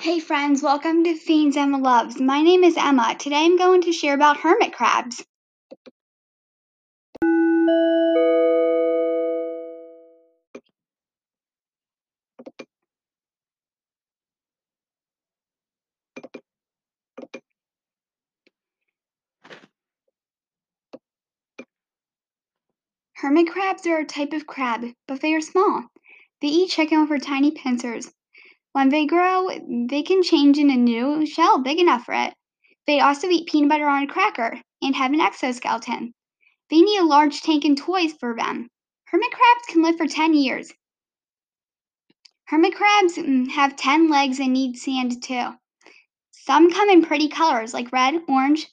Hey friends, welcome to Fiends Emma Loves. My name is Emma. Today I'm going to share about hermit crabs. Hermit crabs are a type of crab, but they are small. They eat chicken with their tiny pincers. When they grow, they can change in a new shell big enough for it. They also eat peanut butter on a cracker and have an exoskeleton. They need a large tank and toys for them. Hermit crabs can live for 10 years. Hermit crabs mm, have 10 legs and need sand too. Some come in pretty colors like red, orange,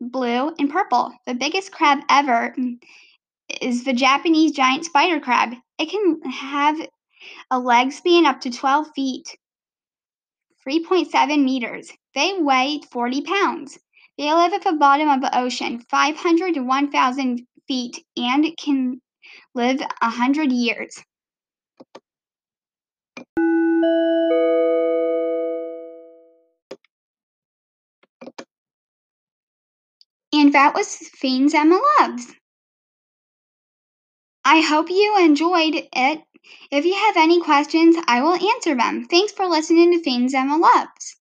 blue, and purple. The biggest crab ever mm, is the Japanese giant spider crab. It can have a leg span up to 12 feet, 3.7 meters. They weigh 40 pounds. They live at the bottom of the ocean, 500 to 1,000 feet, and can live 100 years. And that was Fiends Emma Loves. I hope you enjoyed it. If you have any questions, I will answer them. Thanks for listening to Fiends Emma Loves.